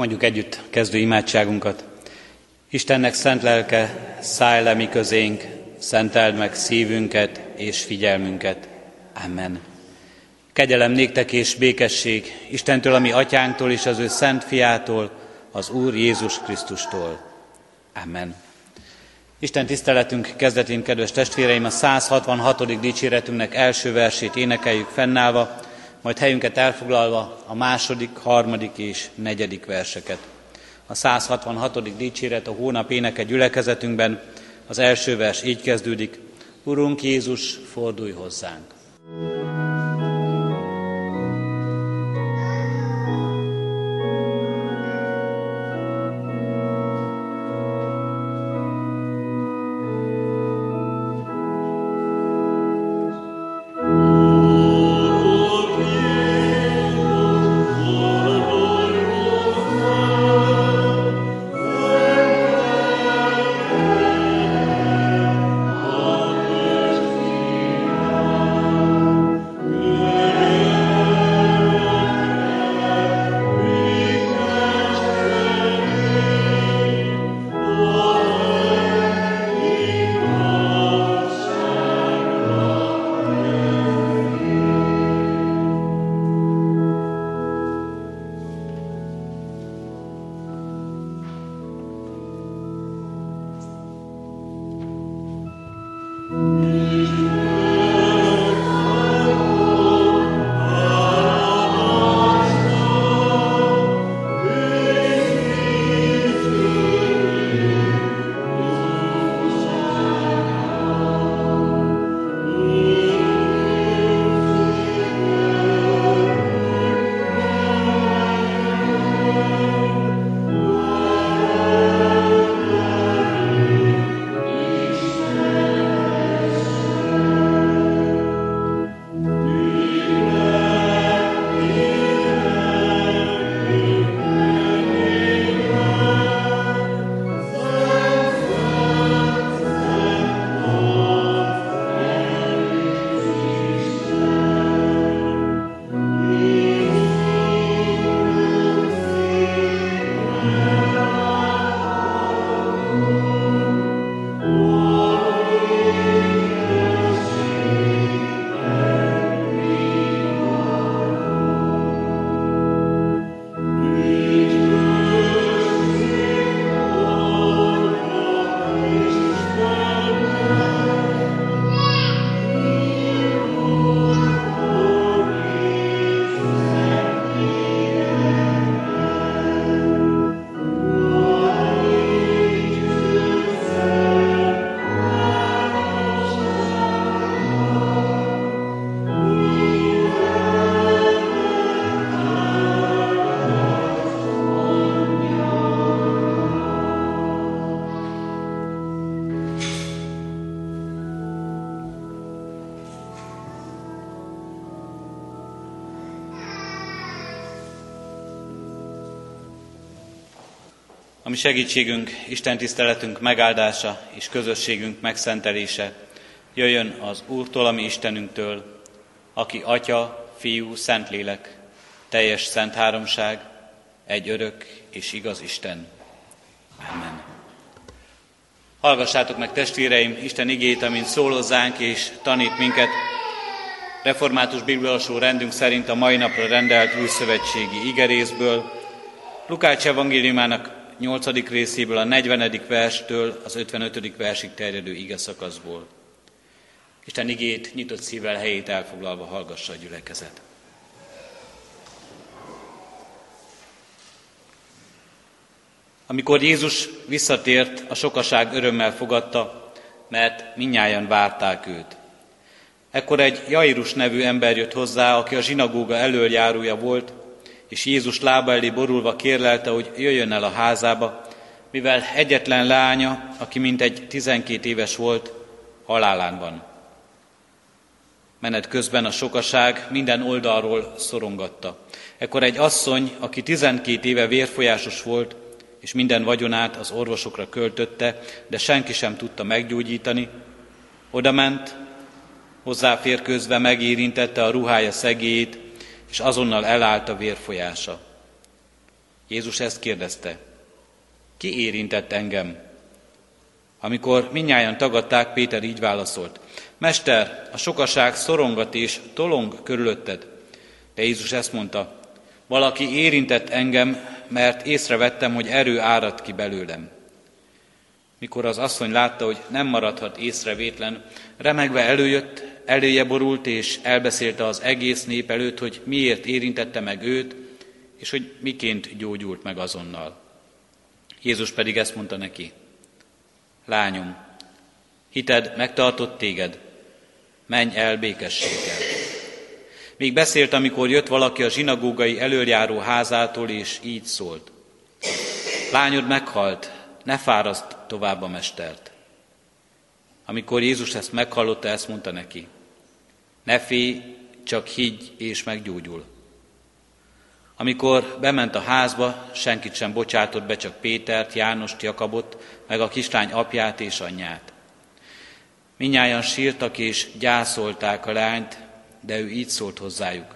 Mondjuk együtt kezdő imádságunkat. Istennek szent lelke, szállj le mi közénk, szenteld meg szívünket és figyelmünket. Amen. Kegyelem néktek és békesség Istentől, ami atyánktól és az ő szent fiától, az Úr Jézus Krisztustól. Amen. Isten tiszteletünk kezdetén, kedves testvéreim, a 166. dicséretünknek első versét énekeljük fennállva, majd helyünket elfoglalva a második, harmadik és negyedik verseket. A 166. dicséret a hónap éneke gyülekezetünkben, az első vers így kezdődik, Urunk Jézus, fordulj hozzánk! Ami segítségünk, Isten tiszteletünk megáldása és közösségünk megszentelése jöjjön az Úrtól, ami Istenünktől, aki Atya, Fiú, Szentlélek, teljes szent háromság, egy örök és igaz Isten. Amen. Hallgassátok meg testvéreim Isten igét, amint szól hozzánk és tanít minket. Református Bibliolsó rendünk szerint a mai napra rendelt újszövetségi igerészből, Lukács evangéliumának 8. részéből, a 40. verstől az 55. versig terjedő ige szakaszból. Isten igét nyitott szívvel helyét elfoglalva hallgassa a gyülekezet. Amikor Jézus visszatért, a sokaság örömmel fogadta, mert minnyáján várták őt. Ekkor egy Jairus nevű ember jött hozzá, aki a zsinagóga elöljárója volt, és Jézus lába elé borulva kérlelte, hogy jöjjön el a házába, mivel egyetlen lánya, aki mintegy 12 éves volt, halálán van. Menet közben a sokaság minden oldalról szorongatta. Ekkor egy asszony, aki 12 éve vérfolyásos volt, és minden vagyonát az orvosokra költötte, de senki sem tudta meggyógyítani, oda ment, hozzáférkőzve megérintette a ruhája szegélyét, és azonnal elállt a vérfolyása. Jézus ezt kérdezte. Ki érintett engem? Amikor minnyáján tagadták, Péter így válaszolt. Mester, a sokaság szorongat és tolong körülötted. De Jézus ezt mondta, valaki érintett engem, mert észrevettem, hogy erő árad ki belőlem. Mikor az asszony látta, hogy nem maradhat észrevétlen, remegve előjött, eléje borult és elbeszélte az egész nép előtt, hogy miért érintette meg őt, és hogy miként gyógyult meg azonnal. Jézus pedig ezt mondta neki, lányom, hited megtartott téged, menj el békességgel. Még beszélt, amikor jött valaki a zsinagógai előjáró házától, és így szólt. Lányod meghalt, ne fáraszt tovább a mestert. Amikor Jézus ezt meghallotta, ezt mondta neki. Ne félj, csak higgy és meggyógyul. Amikor bement a házba, senkit sem bocsátott be, csak Pétert, Jánost, Jakabot, meg a kislány apját és anyját. Minnyáján sírtak és gyászolták a lányt, de ő így szólt hozzájuk.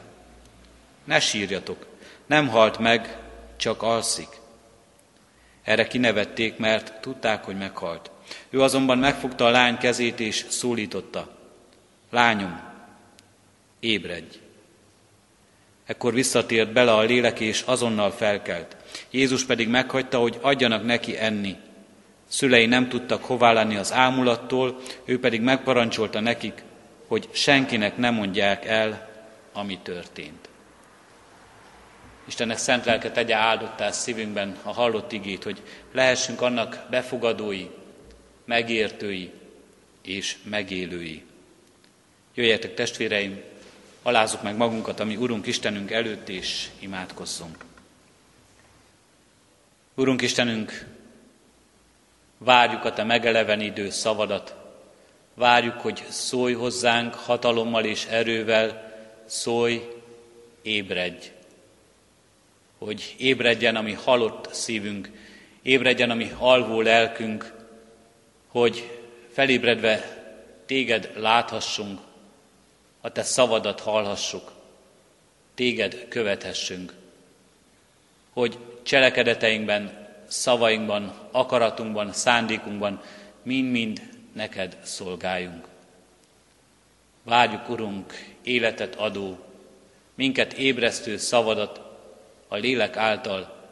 Ne sírjatok, nem halt meg, csak alszik. Erre kinevették, mert tudták, hogy meghalt. Ő azonban megfogta a lány kezét és szólította. Lányom, ébredj! Ekkor visszatért bele a lélek, és azonnal felkelt. Jézus pedig meghagyta, hogy adjanak neki enni. Szülei nem tudtak hová lenni az ámulattól, ő pedig megparancsolta nekik, hogy senkinek ne mondják el, ami történt. Istennek szent lelke tegye áldottá szívünkben a hallott igét, hogy lehessünk annak befogadói, megértői és megélői. Jöjjetek testvéreim, alázzuk meg magunkat, ami Urunk Istenünk előtt, és imádkozzunk. Urunk Istenünk, várjuk a Te megelevenidő szavadat, várjuk, hogy szólj hozzánk hatalommal és erővel, szólj, ébredj. Hogy ébredjen a mi halott szívünk, ébredjen a mi alvó lelkünk, hogy felébredve téged láthassunk, a te szavadat hallhassuk, téged követhessünk, hogy cselekedeteinkben, szavainkban, akaratunkban, szándékunkban mind-mind neked szolgáljunk. Várjuk, Urunk, életet adó, minket ébresztő szavadat a lélek által,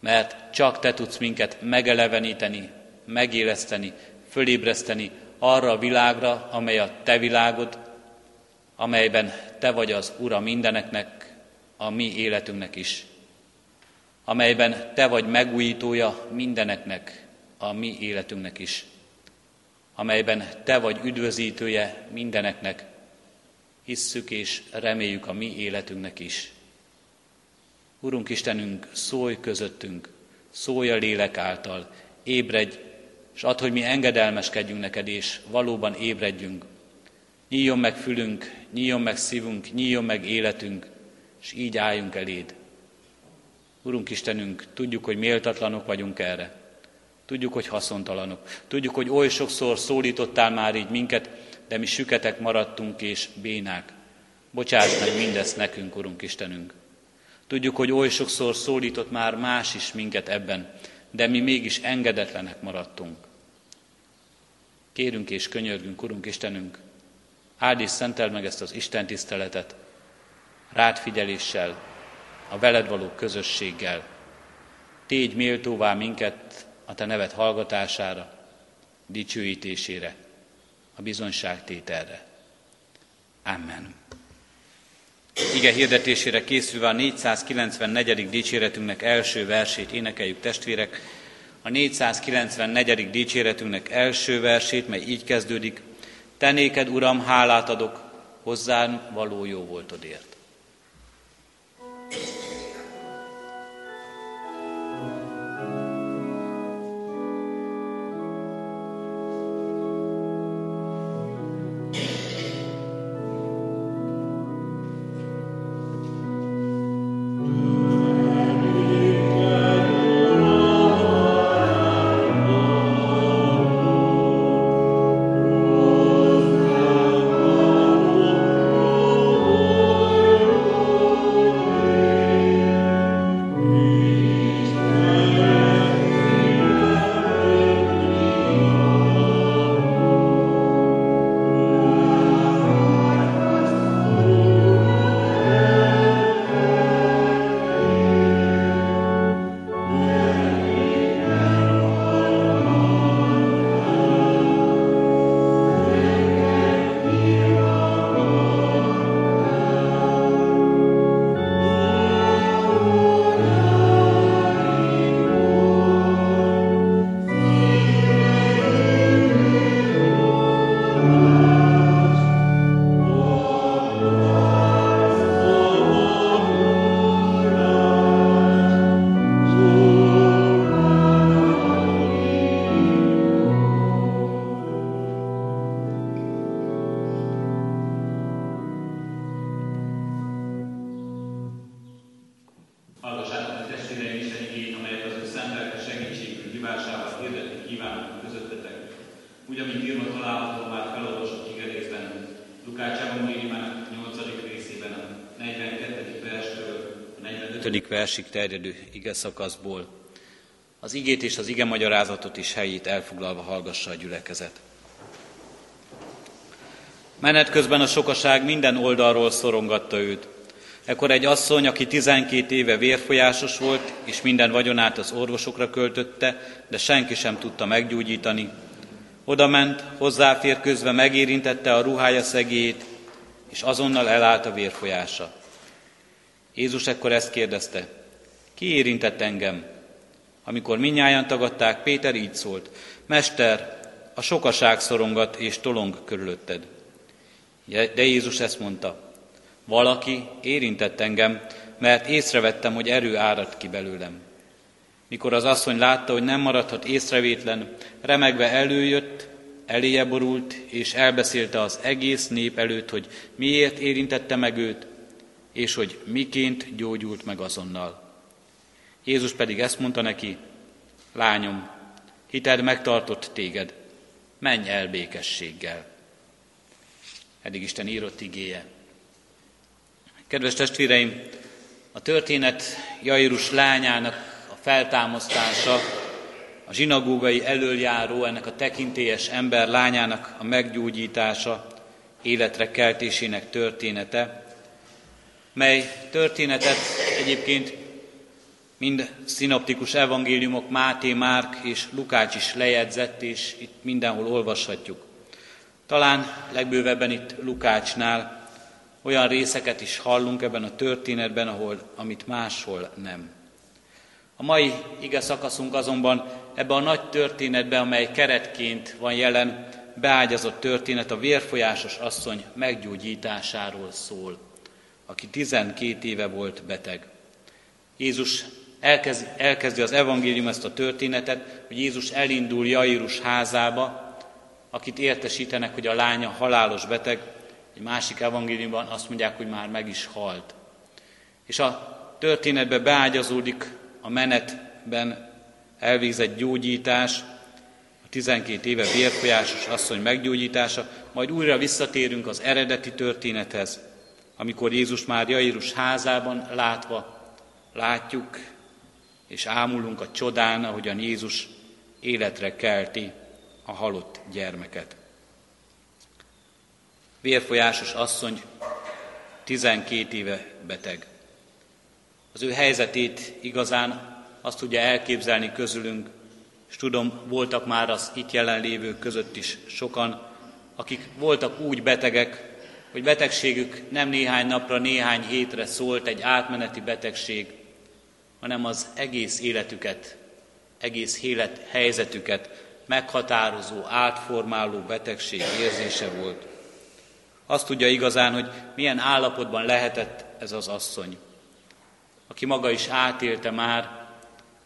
mert csak Te tudsz minket megeleveníteni, megéleszteni, fölébreszteni arra a világra, amely a Te világod, amelyben Te vagy az Ura mindeneknek, a mi életünknek is, amelyben Te vagy megújítója mindeneknek, a mi életünknek is, amelyben Te vagy üdvözítője mindeneknek, hisszük és reméljük a mi életünknek is. Urunk Istenünk, szólj közöttünk, szólj a lélek által, ébredj, és add, hogy mi engedelmeskedjünk neked, és valóban ébredjünk, Nyíljon meg fülünk, nyíljon meg szívünk, nyíljon meg életünk, és így álljunk eléd. Urunk Istenünk, tudjuk, hogy méltatlanok vagyunk erre. Tudjuk, hogy haszontalanok. Tudjuk, hogy oly sokszor szólítottál már így minket, de mi süketek maradtunk és bénák. Bocsáss meg mindezt nekünk, Urunk Istenünk. Tudjuk, hogy oly sokszor szólított már más is minket ebben, de mi mégis engedetlenek maradtunk. Kérünk és könyörgünk, Urunk Istenünk, Áld és szentel meg ezt az Isten tiszteletet, rád figyeléssel, a veled való közösséggel. Tégy méltóvá minket a te neved hallgatására, dicsőítésére, a bizonyságtételre. Amen. Ige hirdetésére készülve a 494. dicséretünknek első versét énekeljük testvérek. A 494. dicséretünknek első versét, mely így kezdődik, te néked, Uram, hálát adok, hozzám való jó voltodért. úgy, versig terjedő ige szakaszból. Az igét és az ige magyarázatot is helyét elfoglalva hallgassa a gyülekezet. Menet közben a sokaság minden oldalról szorongatta őt. Ekkor egy asszony, aki 12 éve vérfolyásos volt, és minden vagyonát az orvosokra költötte, de senki sem tudta meggyógyítani, oda ment, hozzáférközve megérintette a ruhája szegélyét, és azonnal elállt a vérfolyása. Jézus ekkor ezt kérdezte, ki érintett engem? Amikor minnyáján tagadták, Péter így szólt, Mester, a sokaság szorongat és tolong körülötted. De Jézus ezt mondta, valaki érintett engem, mert észrevettem, hogy erő árad ki belőlem. Mikor az asszony látta, hogy nem maradhat észrevétlen, remegve előjött, eléje borult, és elbeszélte az egész nép előtt, hogy miért érintette meg őt, és hogy miként gyógyult meg azonnal. Jézus pedig ezt mondta neki, lányom, hited megtartott téged, menj el békességgel. Eddig Isten írott igéje. Kedves testvéreim, a történet Jairus lányának a feltámasztása, a zsinagógai elöljáró, ennek a tekintélyes ember lányának a meggyógyítása, életre keltésének története, mely történetet egyébként mind szinoptikus evangéliumok Máté, Márk és Lukács is lejegyzett, és itt mindenhol olvashatjuk. Talán legbővebben itt Lukácsnál olyan részeket is hallunk ebben a történetben, ahol, amit máshol nem. A mai ige szakaszunk azonban ebbe a nagy történetbe, amely keretként van jelen, beágyazott történet a vérfolyásos asszony meggyógyításáról szól, aki 12 éve volt beteg. Jézus elkezdi, elkezdi az evangélium ezt a történetet, hogy Jézus elindul Jairus házába, akit értesítenek, hogy a lánya halálos beteg, egy másik evangéliumban azt mondják, hogy már meg is halt. És a történetbe beágyazódik a menetben elvégzett gyógyítás, a 12 éve vérfolyásos asszony meggyógyítása, majd újra visszatérünk az eredeti történethez, amikor Jézus már Jairus házában látva látjuk és ámulunk a csodán, ahogyan Jézus életre kelti a halott gyermeket. Vérfolyásos asszony 12 éve beteg. Az ő helyzetét igazán azt tudja elképzelni közülünk, és tudom, voltak már az itt jelenlévők között is sokan, akik voltak úgy betegek, hogy betegségük nem néhány napra, néhány hétre szólt, egy átmeneti betegség, hanem az egész életüket, egész élet helyzetüket meghatározó, átformáló betegség érzése volt. Azt tudja igazán, hogy milyen állapotban lehetett ez az asszony, aki maga is átélte már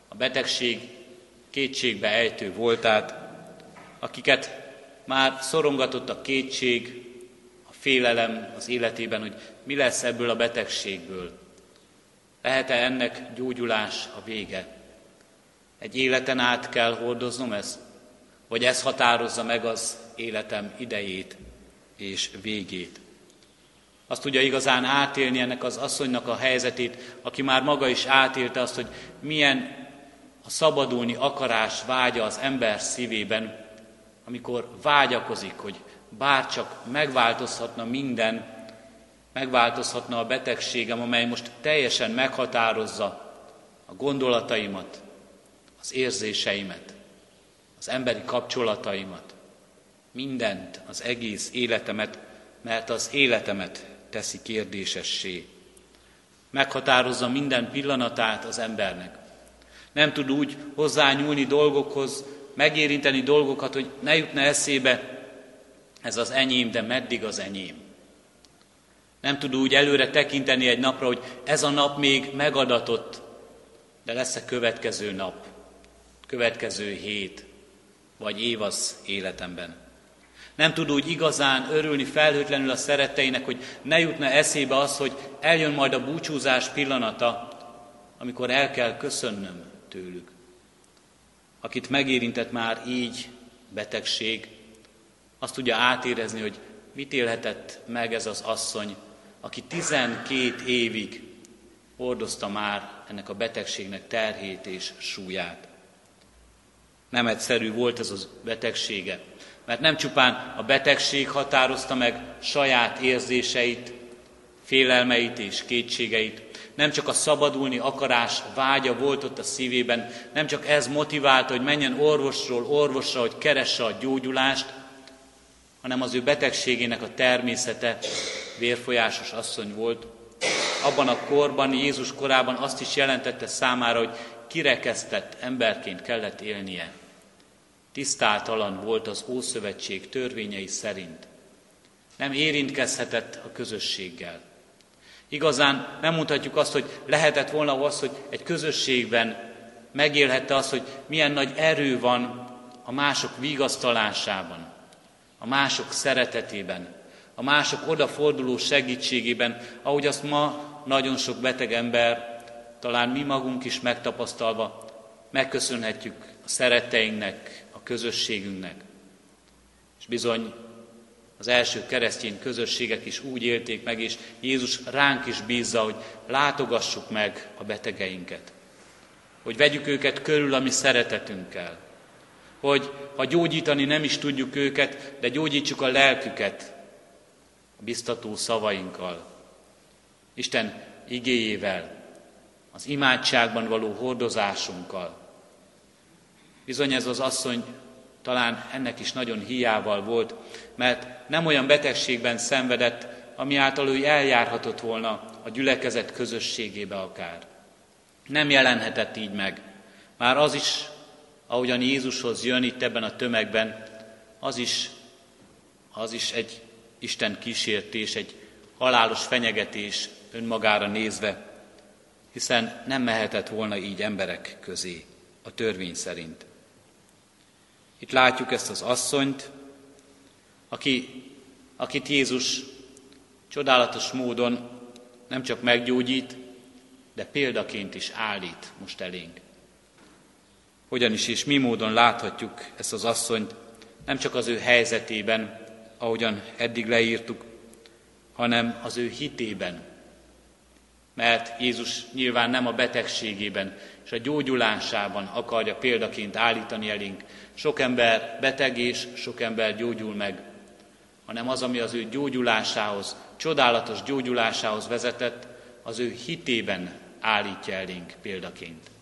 a betegség kétségbe ejtő voltát, akiket már szorongatott a kétség, félelem az életében, hogy mi lesz ebből a betegségből. Lehet-e ennek gyógyulás a vége? Egy életen át kell hordoznom ezt? Vagy ez határozza meg az életem idejét és végét? Azt tudja igazán átélni ennek az asszonynak a helyzetét, aki már maga is átélte azt, hogy milyen a szabadulni akarás vágya az ember szívében, amikor vágyakozik, hogy bárcsak megváltozhatna minden, megváltozhatna a betegségem, amely most teljesen meghatározza a gondolataimat, az érzéseimet, az emberi kapcsolataimat, mindent, az egész életemet, mert az életemet teszi kérdésessé. Meghatározza minden pillanatát az embernek. Nem tud úgy hozzányúlni dolgokhoz, megérinteni dolgokat, hogy ne jutna eszébe, ez az enyém, de meddig az enyém. Nem tud úgy előre tekinteni egy napra, hogy ez a nap még megadatott, de lesz-e következő nap, következő hét, vagy év az életemben. Nem tud úgy igazán örülni felhőtlenül a szeretteinek, hogy ne jutna eszébe az, hogy eljön majd a búcsúzás pillanata, amikor el kell köszönnöm tőlük. Akit megérintett már így betegség, azt tudja átérezni, hogy mit élhetett meg ez az asszony, aki 12 évig hordozta már ennek a betegségnek terhét és súlyát. Nem egyszerű volt ez a betegsége, mert nem csupán a betegség határozta meg saját érzéseit, félelmeit és kétségeit, nem csak a szabadulni akarás vágya volt ott a szívében, nem csak ez motiválta, hogy menjen orvosról orvosra, hogy keresse a gyógyulást, hanem az ő betegségének a természete vérfolyásos asszony volt. Abban a korban, Jézus korában azt is jelentette számára, hogy kirekesztett emberként kellett élnie. Tisztátalan volt az Ószövetség törvényei szerint. Nem érintkezhetett a közösséggel. Igazán nem mondhatjuk azt, hogy lehetett volna az, hogy egy közösségben megélhette azt, hogy milyen nagy erő van a mások vigasztalásában, a mások szeretetében, a mások odaforduló segítségében, ahogy azt ma nagyon sok beteg ember, talán mi magunk is megtapasztalva, megköszönhetjük a szeretteinknek, a közösségünknek. És bizony az első keresztény közösségek is úgy élték meg, és Jézus ránk is bízza, hogy látogassuk meg a betegeinket. Hogy vegyük őket körül a mi szeretetünkkel. Hogy ha gyógyítani nem is tudjuk őket, de gyógyítsuk a lelküket a biztató szavainkkal. Isten igéjével, az imádságban való hordozásunkkal. Bizony ez az asszony talán ennek is nagyon hiával volt, mert nem olyan betegségben szenvedett, ami által ő eljárhatott volna a gyülekezet közösségébe akár. Nem jelenhetett így meg. Már az is, ahogyan Jézushoz jön itt ebben a tömegben, az is, az is egy Isten kísértés, egy halálos fenyegetés önmagára nézve, hiszen nem mehetett volna így emberek közé a törvény szerint. Itt látjuk ezt az asszonyt, aki, akit Jézus csodálatos módon nem csak meggyógyít, de példaként is állít most elénk. Hogyan is és mi módon láthatjuk ezt az asszonyt, nem csak az ő helyzetében, ahogyan eddig leírtuk, hanem az ő hitében. Mert Jézus nyilván nem a betegségében és a gyógyulásában akarja példaként állítani elénk. Sok ember beteg és sok ember gyógyul meg, hanem az, ami az ő gyógyulásához, csodálatos gyógyulásához vezetett, az ő hitében állítja elénk példaként.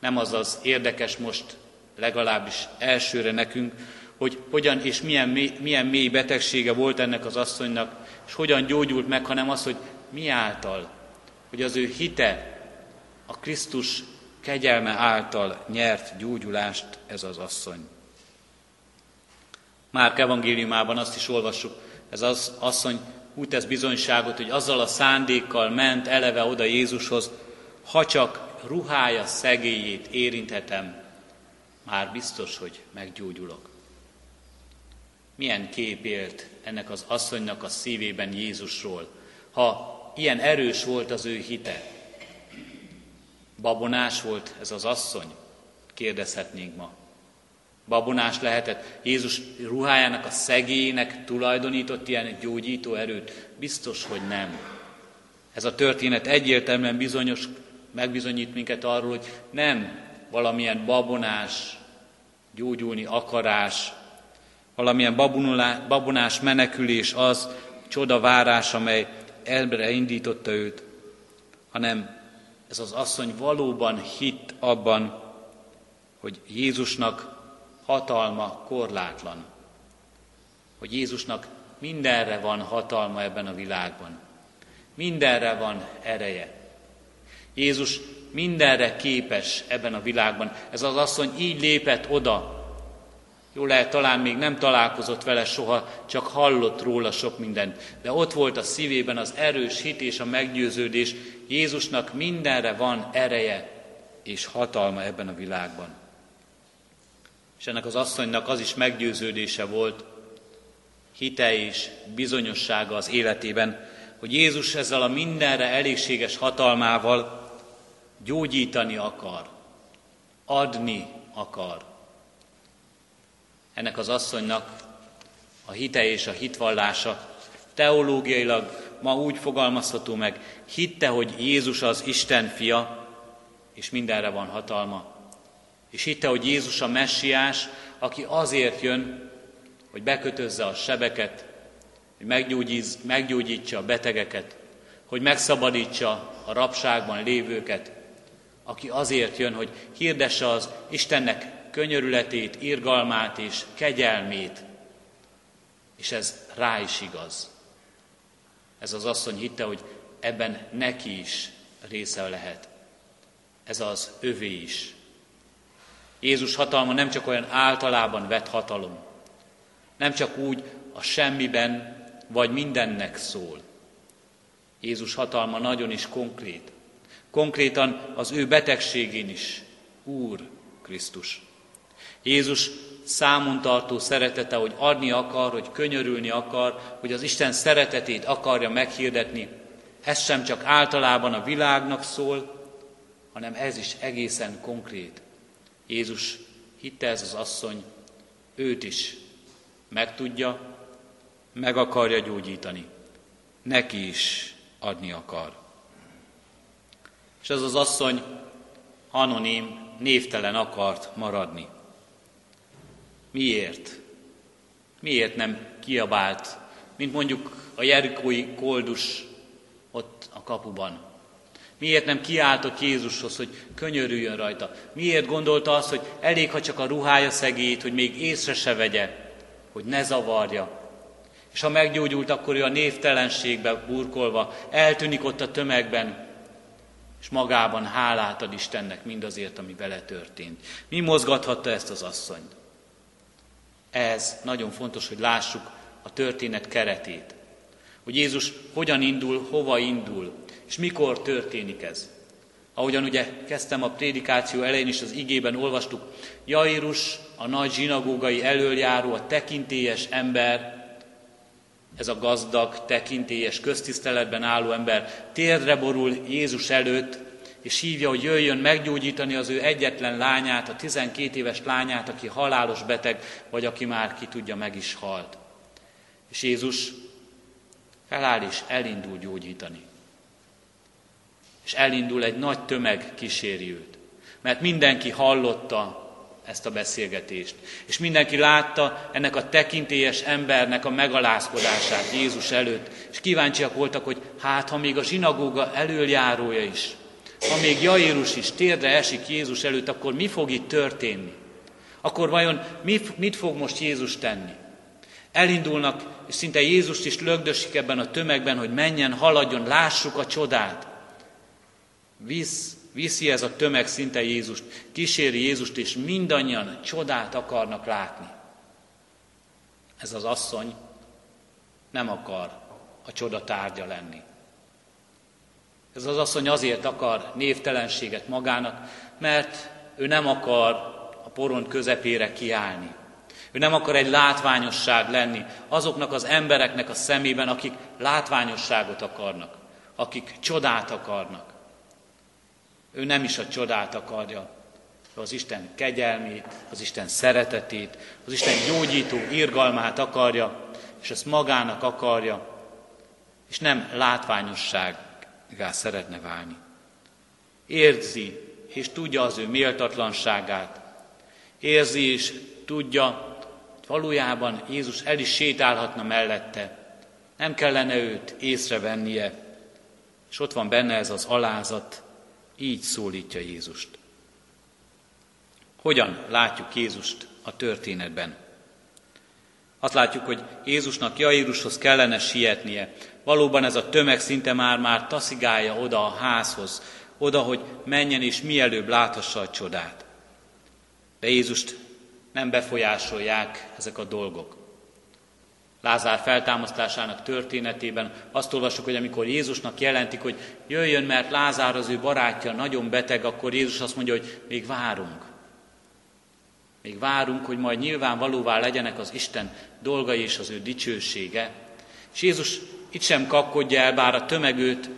Nem az az érdekes most legalábbis elsőre nekünk, hogy hogyan és milyen mély, milyen mély betegsége volt ennek az asszonynak, és hogyan gyógyult meg, hanem az, hogy mi által, hogy az ő hite a Krisztus kegyelme által nyert gyógyulást ez az asszony. Márk evangéliumában azt is olvassuk, ez az asszony úgy tesz bizonyságot, hogy azzal a szándékkal ment eleve oda Jézushoz, ha csak ruhája szegélyét érinthetem, már biztos, hogy meggyógyulok. Milyen kép élt ennek az asszonynak a szívében Jézusról, ha ilyen erős volt az ő hite. Babonás volt ez az asszony? Kérdezhetnénk ma babonás lehetett. Jézus ruhájának a szegélynek tulajdonított ilyen gyógyító erőt? Biztos, hogy nem. Ez a történet egyértelműen bizonyos, megbizonyít minket arról, hogy nem valamilyen babonás, gyógyulni akarás, valamilyen babonás menekülés az, csodavárás, amely elbre indította őt, hanem ez az asszony valóban hitt abban, hogy Jézusnak hatalma korlátlan. Hogy Jézusnak mindenre van hatalma ebben a világban. Mindenre van ereje. Jézus mindenre képes ebben a világban. Ez az asszony így lépett oda. Jó lehet, talán még nem találkozott vele soha, csak hallott róla sok mindent. De ott volt a szívében az erős hit és a meggyőződés. Jézusnak mindenre van ereje és hatalma ebben a világban. És ennek az asszonynak az is meggyőződése volt, hite és bizonyossága az életében, hogy Jézus ezzel a mindenre elégséges hatalmával gyógyítani akar, adni akar. Ennek az asszonynak a hite és a hitvallása. Teológiailag ma úgy fogalmazható meg, hitte, hogy Jézus az Isten fia, és mindenre van hatalma. És hitte, hogy Jézus a messiás, aki azért jön, hogy bekötözze a sebeket, hogy meggyógyítsa a betegeket, hogy megszabadítsa a rabságban lévőket, aki azért jön, hogy hirdesse az Istennek könyörületét, irgalmát és kegyelmét. És ez rá is igaz. Ez az asszony hitte, hogy ebben neki is része lehet. Ez az övé is. Jézus hatalma nem csak olyan általában vett hatalom, nem csak úgy a semmiben vagy mindennek szól. Jézus hatalma nagyon is konkrét. Konkrétan az ő betegségén is. Úr Krisztus. Jézus számon tartó szeretete, hogy adni akar, hogy könyörülni akar, hogy az Isten szeretetét akarja meghirdetni, ez sem csak általában a világnak szól, hanem ez is egészen konkrét. Jézus hitte ez az asszony, őt is meg tudja, meg akarja gyógyítani. Neki is adni akar. És ez az asszony anonim, névtelen akart maradni. Miért? Miért nem kiabált, mint mondjuk a jerikói koldus ott a kapuban? Miért nem kiáltott Jézushoz, hogy könyörüljön rajta? Miért gondolta azt, hogy elég, ha csak a ruhája szegít, hogy még észre se vegye, hogy ne zavarja? És ha meggyógyult, akkor ő a névtelenségbe burkolva eltűnik ott a tömegben, és magában hálát ad Istennek mindazért, ami vele történt. Mi mozgathatta ezt az asszonyt? Ez nagyon fontos, hogy lássuk a történet keretét. Hogy Jézus hogyan indul, hova indul, és mikor történik ez. Ahogyan ugye kezdtem a prédikáció elején is az igében olvastuk, Jairus, a nagy zsinagógai elöljáró, a tekintélyes ember, ez a gazdag, tekintélyes, köztiszteletben álló ember térdre borul Jézus előtt, és hívja, hogy jöjjön meggyógyítani az ő egyetlen lányát, a 12 éves lányát, aki halálos beteg, vagy aki már ki tudja, meg is halt. És Jézus feláll és elindul gyógyítani. És elindul egy nagy tömeg kíséri őt. Mert mindenki hallotta ezt a beszélgetést. És mindenki látta ennek a tekintélyes embernek a megalázkodását Jézus előtt, és kíváncsiak voltak, hogy hát, ha még a zsinagóga elöljárója is, ha még Jairus is térdre esik Jézus előtt, akkor mi fog itt történni? Akkor vajon mit fog most Jézus tenni? Elindulnak, és szinte Jézust is lögdösik ebben a tömegben, hogy menjen, haladjon, lássuk a csodát. Visz Viszi ez a tömeg szinte Jézust, kíséri Jézust, és mindannyian csodát akarnak látni. Ez az asszony nem akar a csoda tárgya lenni. Ez az asszony azért akar névtelenséget magának, mert ő nem akar a porond közepére kiállni. Ő nem akar egy látványosság lenni azoknak az embereknek a szemében, akik látványosságot akarnak, akik csodát akarnak. Ő nem is a csodát akarja, az Isten kegyelmét, az Isten szeretetét, az Isten gyógyító irgalmát akarja, és ezt magának akarja, és nem látványossággá szeretne válni. Érzi és tudja az ő méltatlanságát. Érzi és tudja, hogy valójában Jézus el is sétálhatna mellette. Nem kellene őt észrevennie. És ott van benne ez az alázat, így szólítja Jézust. Hogyan látjuk Jézust a történetben? Azt látjuk, hogy Jézusnak Jairushoz kellene sietnie. Valóban ez a tömeg szinte már-már taszigálja oda a házhoz, oda, hogy menjen és mielőbb láthassa a csodát. De Jézust nem befolyásolják ezek a dolgok. Lázár feltámasztásának történetében azt olvasjuk, hogy amikor Jézusnak jelentik, hogy jöjjön, mert Lázár az ő barátja nagyon beteg, akkor Jézus azt mondja, hogy még várunk. Még várunk, hogy majd nyilvánvalóvá legyenek az Isten dolgai és az ő dicsősége. És Jézus itt sem kapkodja el, bár a tömegőt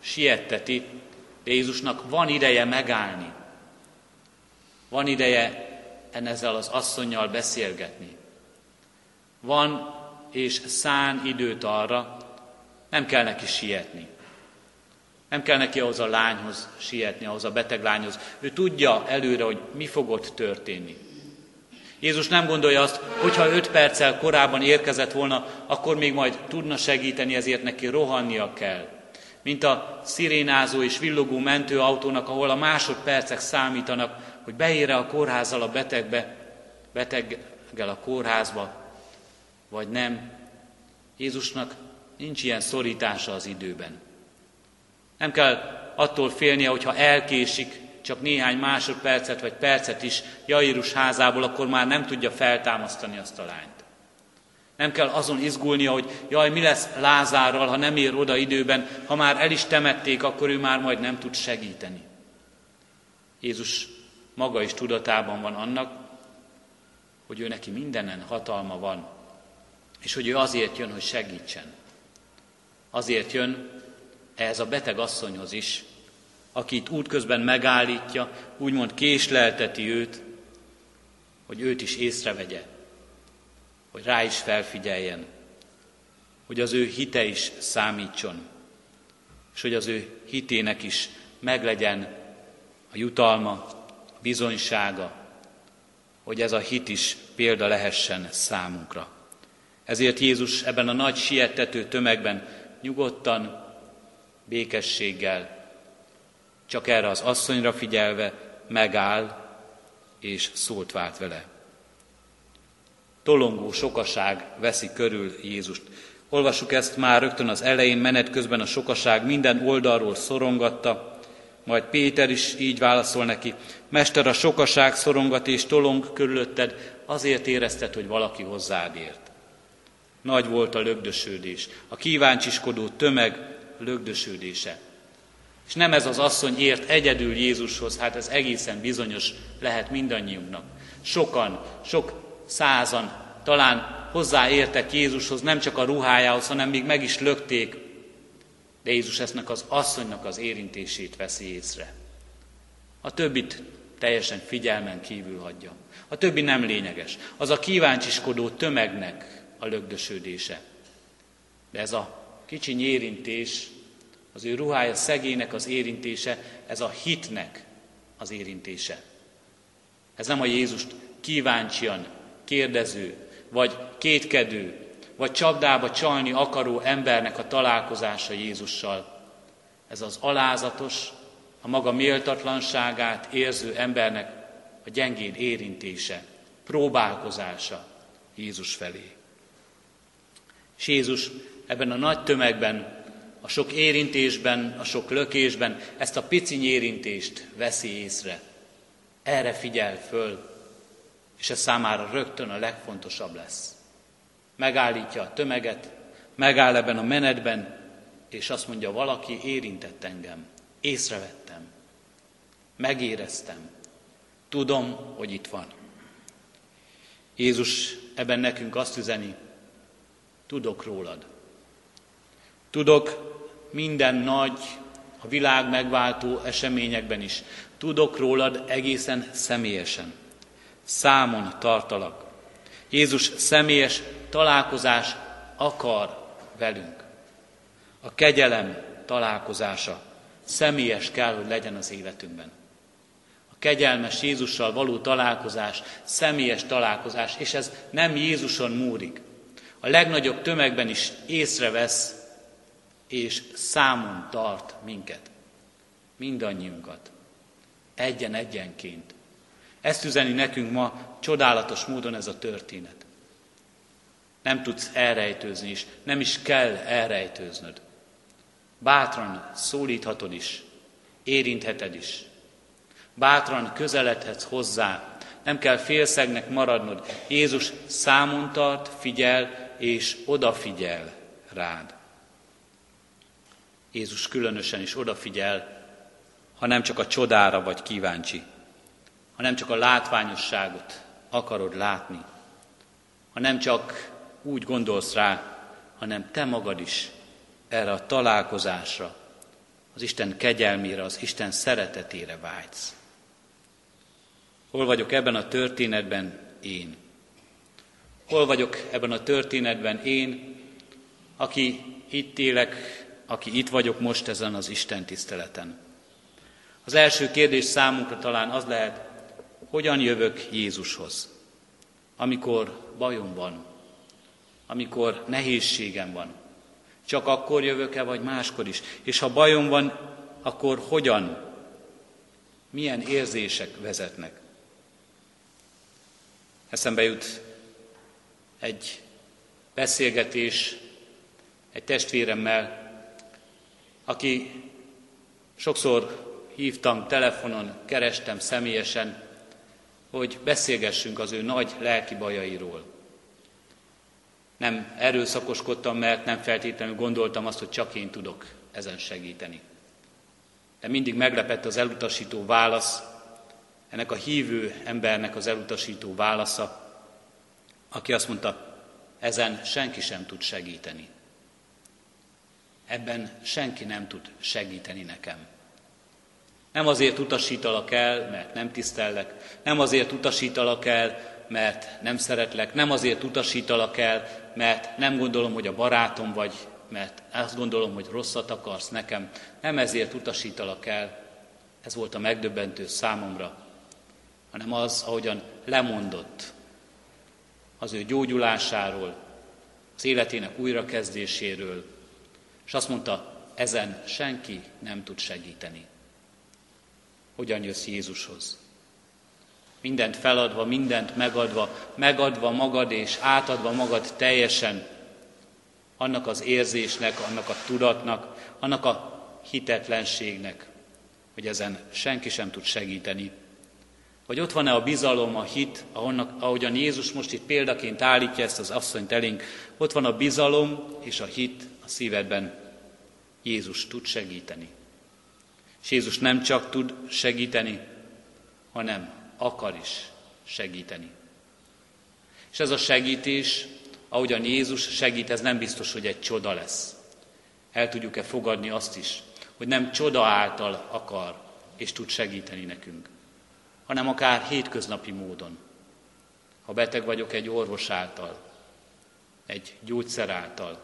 sietteti, de Jézusnak van ideje megállni. Van ideje ezzel az asszonynal beszélgetni. van és szán időt arra, nem kell neki sietni. Nem kell neki ahhoz a lányhoz sietni, ahhoz a beteg lányhoz. Ő tudja előre, hogy mi fog ott történni. Jézus nem gondolja azt, hogyha öt perccel korábban érkezett volna, akkor még majd tudna segíteni, ezért neki rohannia kell. Mint a szirénázó és villogó mentőautónak, ahol a másodpercek számítanak, hogy beére a kórházzal a betegbe, beteggel a kórházba, vagy nem. Jézusnak nincs ilyen szorítása az időben. Nem kell attól félnie, hogyha elkésik csak néhány másodpercet vagy percet is Jairus házából, akkor már nem tudja feltámasztani azt a lányt. Nem kell azon izgulnia, hogy jaj, mi lesz Lázárral, ha nem ér oda időben, ha már el is temették, akkor ő már majd nem tud segíteni. Jézus maga is tudatában van annak, hogy ő neki mindenen hatalma van, és hogy ő azért jön, hogy segítsen. Azért jön ehhez a beteg asszonyhoz is, akit útközben megállítja, úgymond késlelteti őt, hogy őt is észrevegye, hogy rá is felfigyeljen, hogy az ő hite is számítson, és hogy az ő hitének is meglegyen a jutalma, bizonysága, hogy ez a hit is példa lehessen számunkra. Ezért Jézus ebben a nagy siettető tömegben nyugodtan, békességgel, csak erre az asszonyra figyelve megáll és szólt vált vele. Tolongó sokaság veszi körül Jézust. Olvassuk ezt már rögtön az elején, menet közben a sokaság minden oldalról szorongatta, majd Péter is így válaszol neki, Mester, a sokaság szorongat és tolong körülötted, azért érezted, hogy valaki hozzád ért. Nagy volt a lögdösődés, a kíváncsiskodó tömeg lögdösődése. És nem ez az asszony ért egyedül Jézushoz, hát ez egészen bizonyos lehet mindannyiunknak. Sokan, sok százan talán hozzáértek Jézushoz, nem csak a ruhájához, hanem még meg is lökték, de Jézus eznek az asszonynak az érintését veszi észre. A többit teljesen figyelmen kívül hagyja. A többi nem lényeges. Az a kíváncsiskodó tömegnek a lögdösődése. De ez a kicsi érintés az ő ruhája szegének az érintése, ez a hitnek az érintése. Ez nem a Jézust kíváncsian, kérdező, vagy kétkedő, vagy csapdába csalni akaró embernek a találkozása Jézussal. Ez az alázatos, a maga méltatlanságát érző embernek a gyengéd érintése, próbálkozása Jézus felé. És Jézus ebben a nagy tömegben a sok érintésben, a sok lökésben ezt a piciny érintést veszi észre. Erre figyel föl, és ez számára rögtön a legfontosabb lesz. Megállítja a tömeget, megáll ebben a menetben, és azt mondja, valaki érintett engem, észrevettem, megéreztem, tudom, hogy itt van. Jézus ebben nekünk azt üzeni, tudok rólad. Tudok minden nagy, a világ megváltó eseményekben is. Tudok rólad egészen személyesen. Számon tartalak. Jézus személyes találkozás akar velünk. A kegyelem találkozása személyes kell, hogy legyen az életünkben. A kegyelmes Jézussal való találkozás, személyes találkozás, és ez nem Jézuson múlik. A legnagyobb tömegben is észrevesz és számon tart minket, mindannyiunkat, egyen-egyenként. Ezt üzeni nekünk ma csodálatos módon ez a történet. Nem tudsz elrejtőzni is, nem is kell elrejtőznöd. Bátran szólíthatod is, érintheted is. Bátran közeledhetsz hozzá, nem kell félszegnek maradnod. Jézus számon tart, figyel és odafigyel rád. Jézus különösen is odafigyel, ha nem csak a csodára vagy kíváncsi, ha nem csak a látványosságot akarod látni, ha nem csak úgy gondolsz rá, hanem te magad is erre a találkozásra, az Isten kegyelmére, az Isten szeretetére vágysz. Hol vagyok ebben a történetben én? Hol vagyok ebben a történetben én, aki itt élek, aki itt vagyok most ezen az Isten tiszteleten? Az első kérdés számunkra talán az lehet, hogyan jövök Jézushoz, amikor bajom van, amikor nehézségem van. Csak akkor jövök-e, vagy máskor is? És ha bajom van, akkor hogyan? Milyen érzések vezetnek? Eszembe jut egy beszélgetés egy testvéremmel, aki sokszor hívtam telefonon, kerestem személyesen, hogy beszélgessünk az ő nagy lelki bajairól. Nem erőszakoskodtam, mert nem feltétlenül gondoltam azt, hogy csak én tudok ezen segíteni. De mindig meglepett az elutasító válasz, ennek a hívő embernek az elutasító válasza, aki azt mondta, ezen senki sem tud segíteni. Ebben senki nem tud segíteni nekem. Nem azért utasítalak el, mert nem tisztellek, nem azért utasítalak el, mert nem szeretlek, nem azért utasítalak el, mert nem gondolom, hogy a barátom vagy, mert azt gondolom, hogy rosszat akarsz nekem, nem ezért utasítalak el, ez volt a megdöbbentő számomra, hanem az, ahogyan lemondott az ő gyógyulásáról, az életének újrakezdéséről, és azt mondta, ezen senki nem tud segíteni. Hogyan jössz Jézushoz? Mindent feladva, mindent megadva, megadva magad és átadva magad teljesen annak az érzésnek, annak a tudatnak, annak a hitetlenségnek, hogy ezen senki sem tud segíteni. Vagy ott van-e a bizalom, a hit, ahonnak, ahogyan Jézus most itt példaként állítja ezt az asszonyt elénk, ott van a bizalom és a hit a szívedben. Jézus tud segíteni. És Jézus nem csak tud segíteni, hanem akar is segíteni. És ez a segítés, ahogyan Jézus segít, ez nem biztos, hogy egy csoda lesz. El tudjuk-e fogadni azt is, hogy nem csoda által akar és tud segíteni nekünk, hanem akár hétköznapi módon. Ha beteg vagyok egy orvos által, egy gyógyszer által,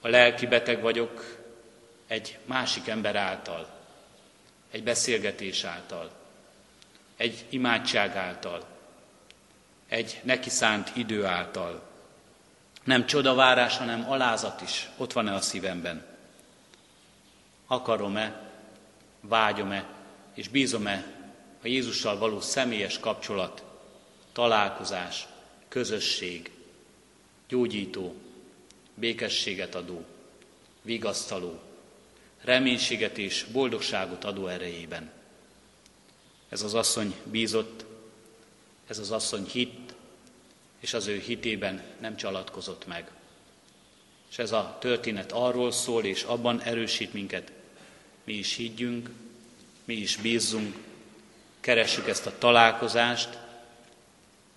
ha lelki beteg vagyok egy másik ember által, egy beszélgetés által, egy imádság által, egy neki szánt idő által. Nem csodavárás, hanem alázat is ott van-e a szívemben. Akarom-e, vágyom-e, és bízom-e a Jézussal való személyes kapcsolat, találkozás, közösség, gyógyító, békességet adó, vigasztaló, reménységet és boldogságot adó erejében. Ez az asszony bízott, ez az asszony hitt, és az ő hitében nem csalatkozott meg. És ez a történet arról szól, és abban erősít minket, mi is higgyünk, mi is bízzunk, keressük ezt a találkozást,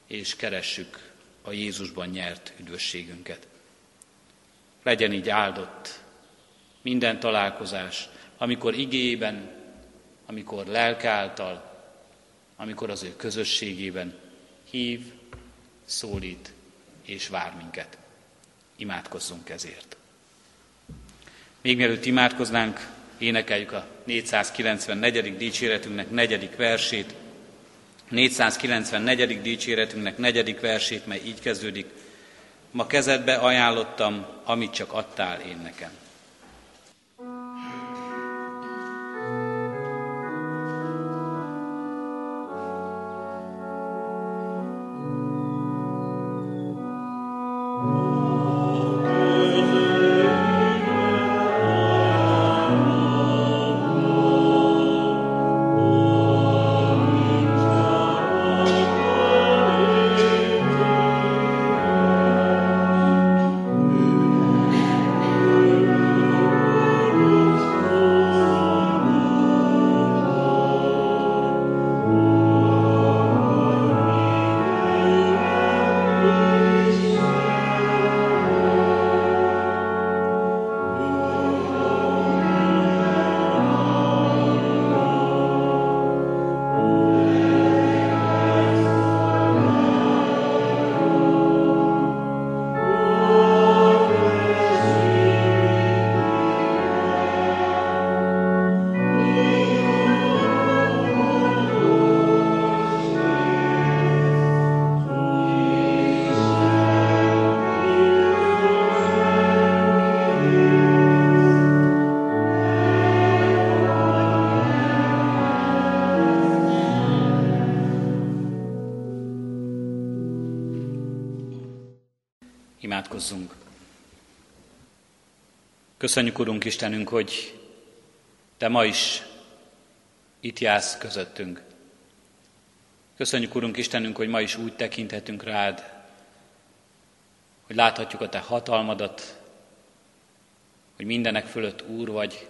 és keressük a Jézusban nyert üdvösségünket. Legyen így áldott minden találkozás, amikor igében, amikor lelke által, amikor az ő közösségében hív, szólít és vár minket. Imádkozzunk ezért. Még mielőtt imádkoznánk, énekeljük a 494. dicséretünknek negyedik versét. 494. dicséretünknek negyedik versét, mely így kezdődik. Ma kezedbe ajánlottam, amit csak adtál én nekem. Köszönjük, Urunk Istenünk, hogy Te ma is itt jársz közöttünk. Köszönjük, Urunk Istenünk, hogy ma is úgy tekinthetünk rád, hogy láthatjuk a Te hatalmadat, hogy mindenek fölött Úr vagy,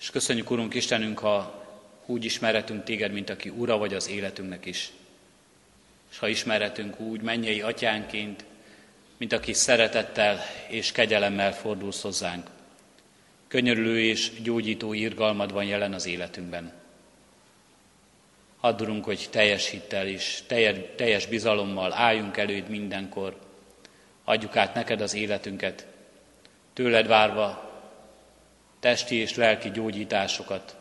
és köszönjük, Urunk Istenünk, ha úgy ismerhetünk Téged, mint aki Ura vagy az életünknek is. És ha ismerhetünk úgy mennyei atyánként, mint aki szeretettel és kegyelemmel fordulsz hozzánk. Könyörülő és gyógyító irgalmad van jelen az életünkben. Addurunk, hogy teljes hittel és teljes bizalommal álljunk előd mindenkor, adjuk át neked az életünket, tőled várva testi és lelki gyógyításokat,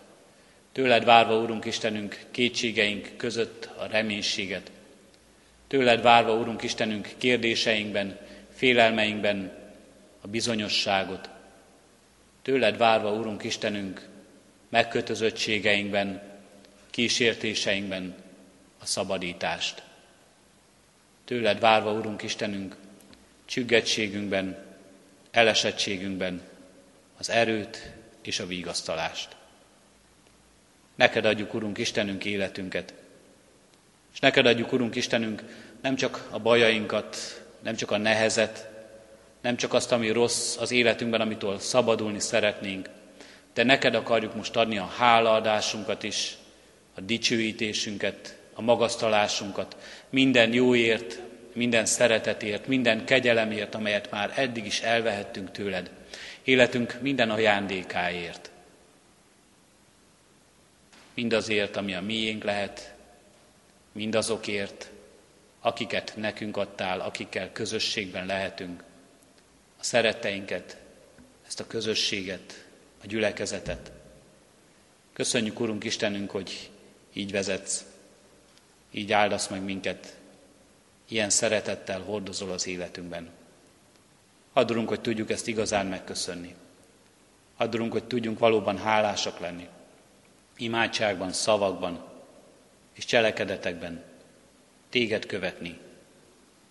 tőled várva, Urunk Istenünk, kétségeink között a reménységet, tőled várva, Urunk Istenünk, kérdéseinkben, félelmeinkben a bizonyosságot, tőled várva, Urunk Istenünk, megkötözöttségeinkben, kísértéseinkben a szabadítást. Tőled várva, Urunk Istenünk, csüggettségünkben, elesettségünkben az erőt és a vigasztalást. Neked adjuk, Urunk Istenünk, életünket, és neked adjuk, Urunk Istenünk, nem csak a bajainkat, nem csak a nehezet, nem csak azt, ami rossz az életünkben, amitől szabadulni szeretnénk, de neked akarjuk most adni a hálaadásunkat is, a dicsőítésünket, a magasztalásunkat, minden jóért, minden szeretetért, minden kegyelemért, amelyet már eddig is elvehettünk tőled, életünk minden ajándékáért. Mindazért, ami a miénk lehet, mindazokért, akiket nekünk adtál, akikkel közösségben lehetünk, a szeretteinket, ezt a közösséget, a gyülekezetet. Köszönjük, Urunk Istenünk, hogy így vezetsz, így áldasz meg minket, ilyen szeretettel hordozol az életünkben. Adurunk, hogy tudjuk ezt igazán megköszönni. Adurunk, hogy tudjunk valóban hálásak lenni. Imádságban, szavakban és cselekedetekben. Téged követni,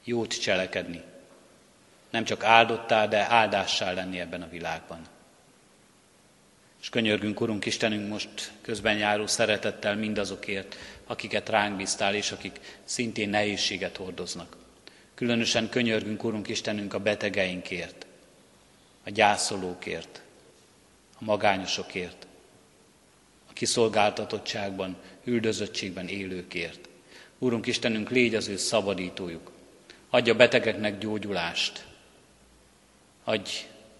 jót cselekedni. Nem csak áldottál, de áldással lenni ebben a világban. És könyörgünk, Urunk Istenünk, most közben járó szeretettel mindazokért, akiket ránk bíztál, és akik szintén nehézséget hordoznak. Különösen könyörgünk, Urunk Istenünk, a betegeinkért, a gyászolókért, a magányosokért, a kiszolgáltatottságban, üldözöttségben élőkért. Úrunk Istenünk, légy az ő szabadítójuk. Adja betegeknek gyógyulást. Adj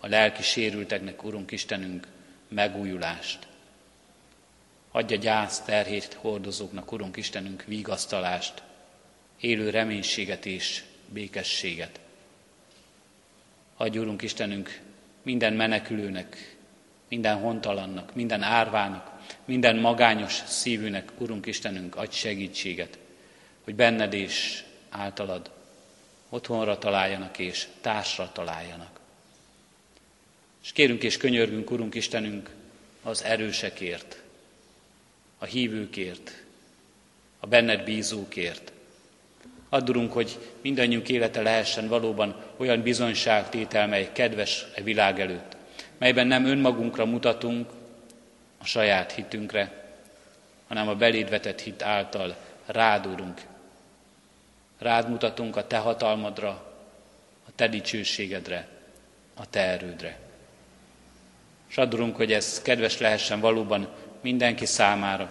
a lelki sérülteknek, Urunk Istenünk, megújulást. Adja gyász terhét hordozóknak, Urunk Istenünk, vigasztalást, élő reménységet és békességet. Adj, Urunk Istenünk, minden menekülőnek, minden hontalannak, minden árvának, minden magányos szívűnek, Urunk Istenünk, adj segítséget, hogy benned és általad otthonra találjanak és társra találjanak. És kérünk és könyörgünk, Urunk Istenünk, az erősekért, a hívőkért, a benned bízókért. Addurunk, hogy mindannyiunk élete lehessen valóban olyan bizonyságtétel, mely kedves e világ előtt, melyben nem önmagunkra mutatunk, a saját hitünkre, hanem a beléd vetett hit által rád, Urunk. Rád mutatunk a Te hatalmadra, a Te dicsőségedre, a Te erődre. És adurunk, hogy ez kedves lehessen valóban mindenki számára,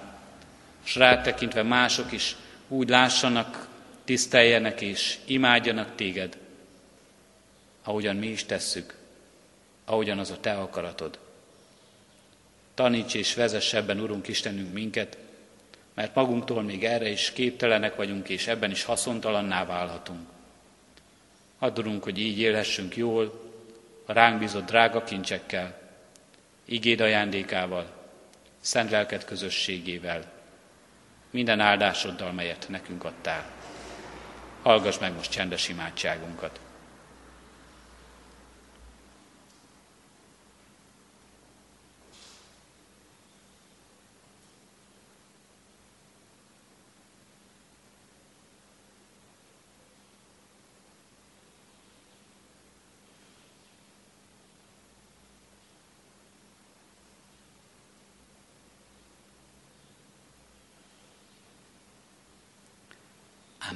és rád tekintve mások is úgy lássanak, tiszteljenek és imádjanak téged, ahogyan mi is tesszük, ahogyan az a te akaratod. Taníts és vezess ebben, Urunk Istenünk, minket, mert magunktól még erre is képtelenek vagyunk, és ebben is haszontalanná válhatunk. Addurunk, hogy így élhessünk jól, a ránk bízott drága kincsekkel, igéd ajándékával, szent lelked közösségével, minden áldásoddal, melyet nekünk adtál. Hallgass meg most csendes imádságunkat.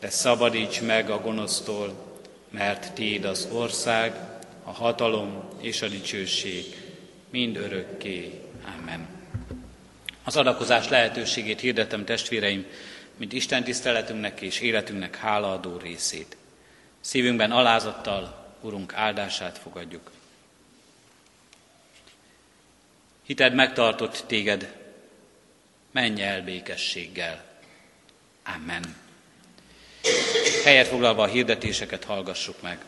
de szabadíts meg a gonosztól, mert Tiéd az ország, a hatalom és a dicsőség, mind örökké. Amen. Az adakozás lehetőségét hirdetem testvéreim, mint Isten tiszteletünknek és életünknek hálaadó részét. Szívünkben alázattal Urunk áldását fogadjuk. Hited megtartott téged, menj el békességgel. Amen. Helyet foglalva a hirdetéseket hallgassuk meg.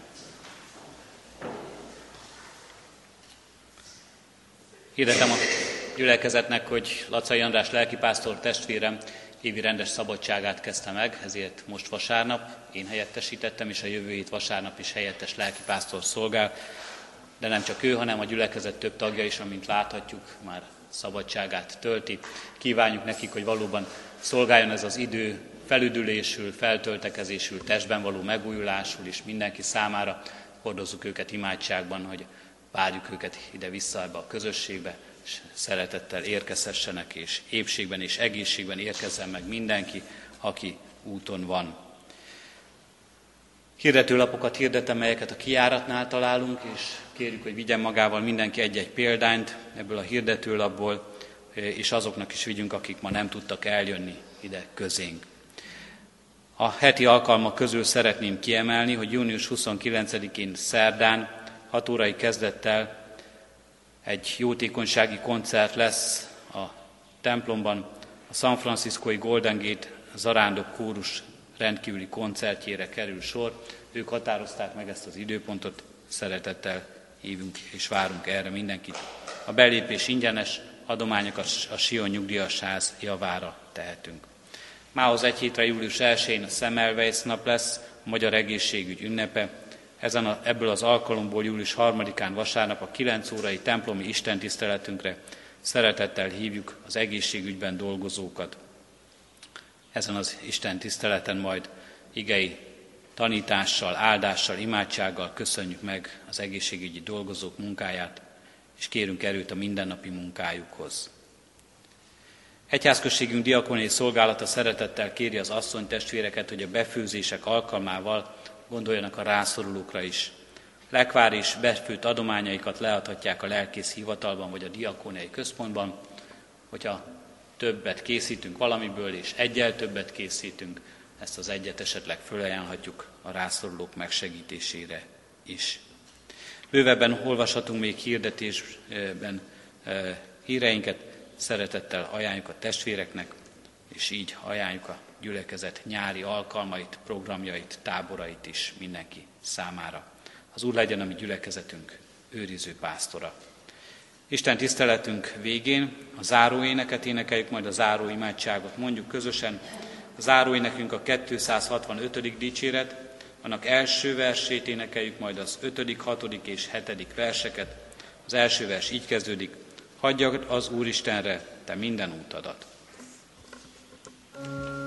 Hirdetem a gyülekezetnek, hogy Lacai András lelkipásztor testvérem évi rendes szabadságát kezdte meg, ezért most vasárnap én helyettesítettem, és a jövő hét vasárnap is helyettes lelkipásztor szolgál. De nem csak ő, hanem a gyülekezet több tagja is, amint láthatjuk, már szabadságát tölti. Kívánjuk nekik, hogy valóban szolgáljon ez az idő felüdülésül, feltöltekezésül, testben való megújulásul is mindenki számára. Hordozzuk őket imádságban, hogy várjuk őket ide-vissza ebbe a közösségbe, és szeretettel érkezhessenek, és épségben és egészségben érkezzen meg mindenki, aki úton van. Hirdetőlapokat hirdetem, melyeket a kiáratnál találunk, és kérjük, hogy vigyen magával mindenki egy-egy példányt ebből a hirdetőlapból, és azoknak is vigyünk, akik ma nem tudtak eljönni ide közénk. A heti alkalmak közül szeretném kiemelni, hogy június 29-én szerdán 6 órai kezdettel egy jótékonysági koncert lesz a templomban, a San Franciscoi Golden Gate zarándok kórus rendkívüli koncertjére kerül sor. Ők határozták meg ezt az időpontot, szeretettel hívunk és várunk erre mindenkit. A belépés ingyenes, adományokat a Sion nyugdíjas ház javára tehetünk. Mához egy hétre július 1-én a Semmelweis nap lesz, a Magyar Egészségügy ünnepe. Ezen a, ebből az alkalomból július 3-án vasárnap a 9 órai templomi istentiszteletünkre szeretettel hívjuk az egészségügyben dolgozókat. Ezen az Isten tiszteleten majd igei tanítással, áldással, imádsággal köszönjük meg az egészségügyi dolgozók munkáját, és kérünk erőt a mindennapi munkájukhoz. Egyházközségünk diakoniai szolgálata szeretettel kéri az asszony testvéreket, hogy a befőzések alkalmával gondoljanak a rászorulókra is. Lekvár és befőtt adományaikat leadhatják a lelkész hivatalban vagy a diakóniai központban, hogyha többet készítünk valamiből, és egyel többet készítünk, ezt az egyet esetleg fölajánlhatjuk a rászorulók megsegítésére is. Bővebben olvashatunk még hirdetésben eh, híreinket, szeretettel ajánljuk a testvéreknek, és így ajánljuk a gyülekezet nyári alkalmait, programjait, táborait is mindenki számára. Az Úr legyen a mi gyülekezetünk őriző pásztora. Isten tiszteletünk végén a záróéneket énekeljük, majd a záró imádságot mondjuk közösen. A záróénekünk a 265. dicséret, annak első versét énekeljük, majd az 5., 6. és 7. verseket. Az első vers így kezdődik, hagyjad az Úristenre te minden útadat. thank you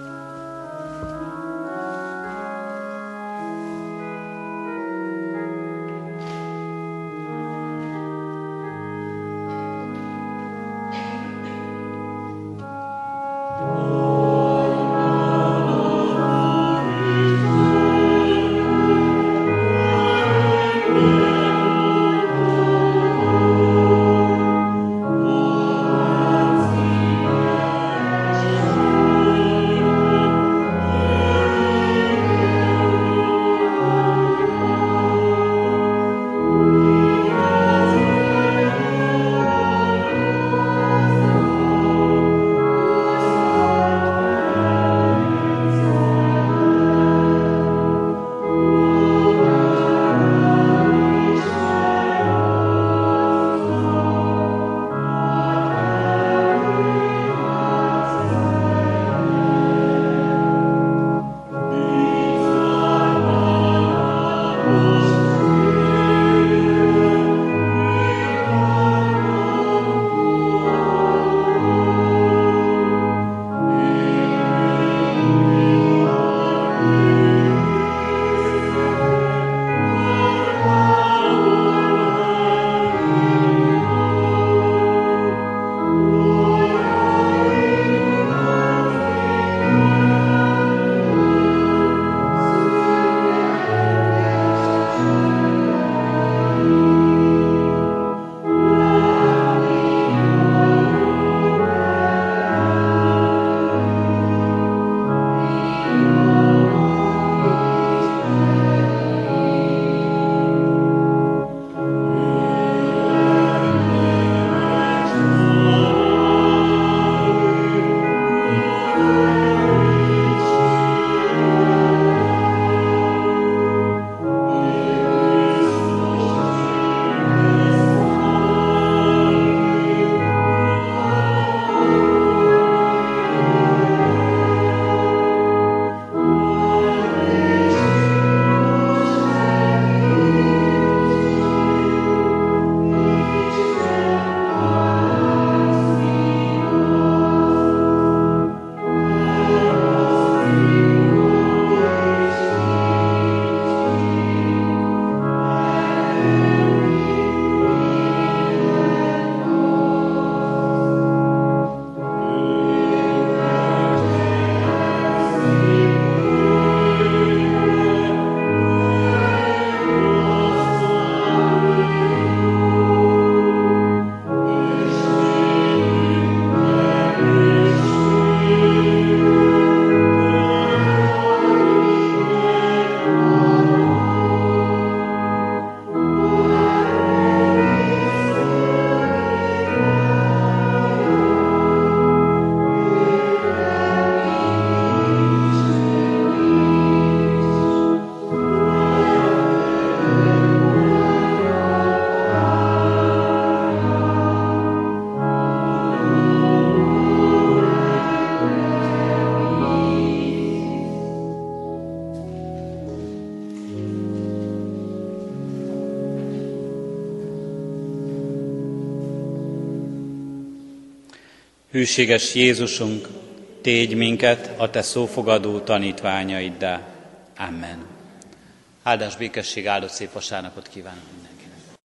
Hűséges Jézusunk, tégy minket a Te szófogadó tanítványaiddá. Amen. Áldás békesség, áldott szép vasárnapot kívánok!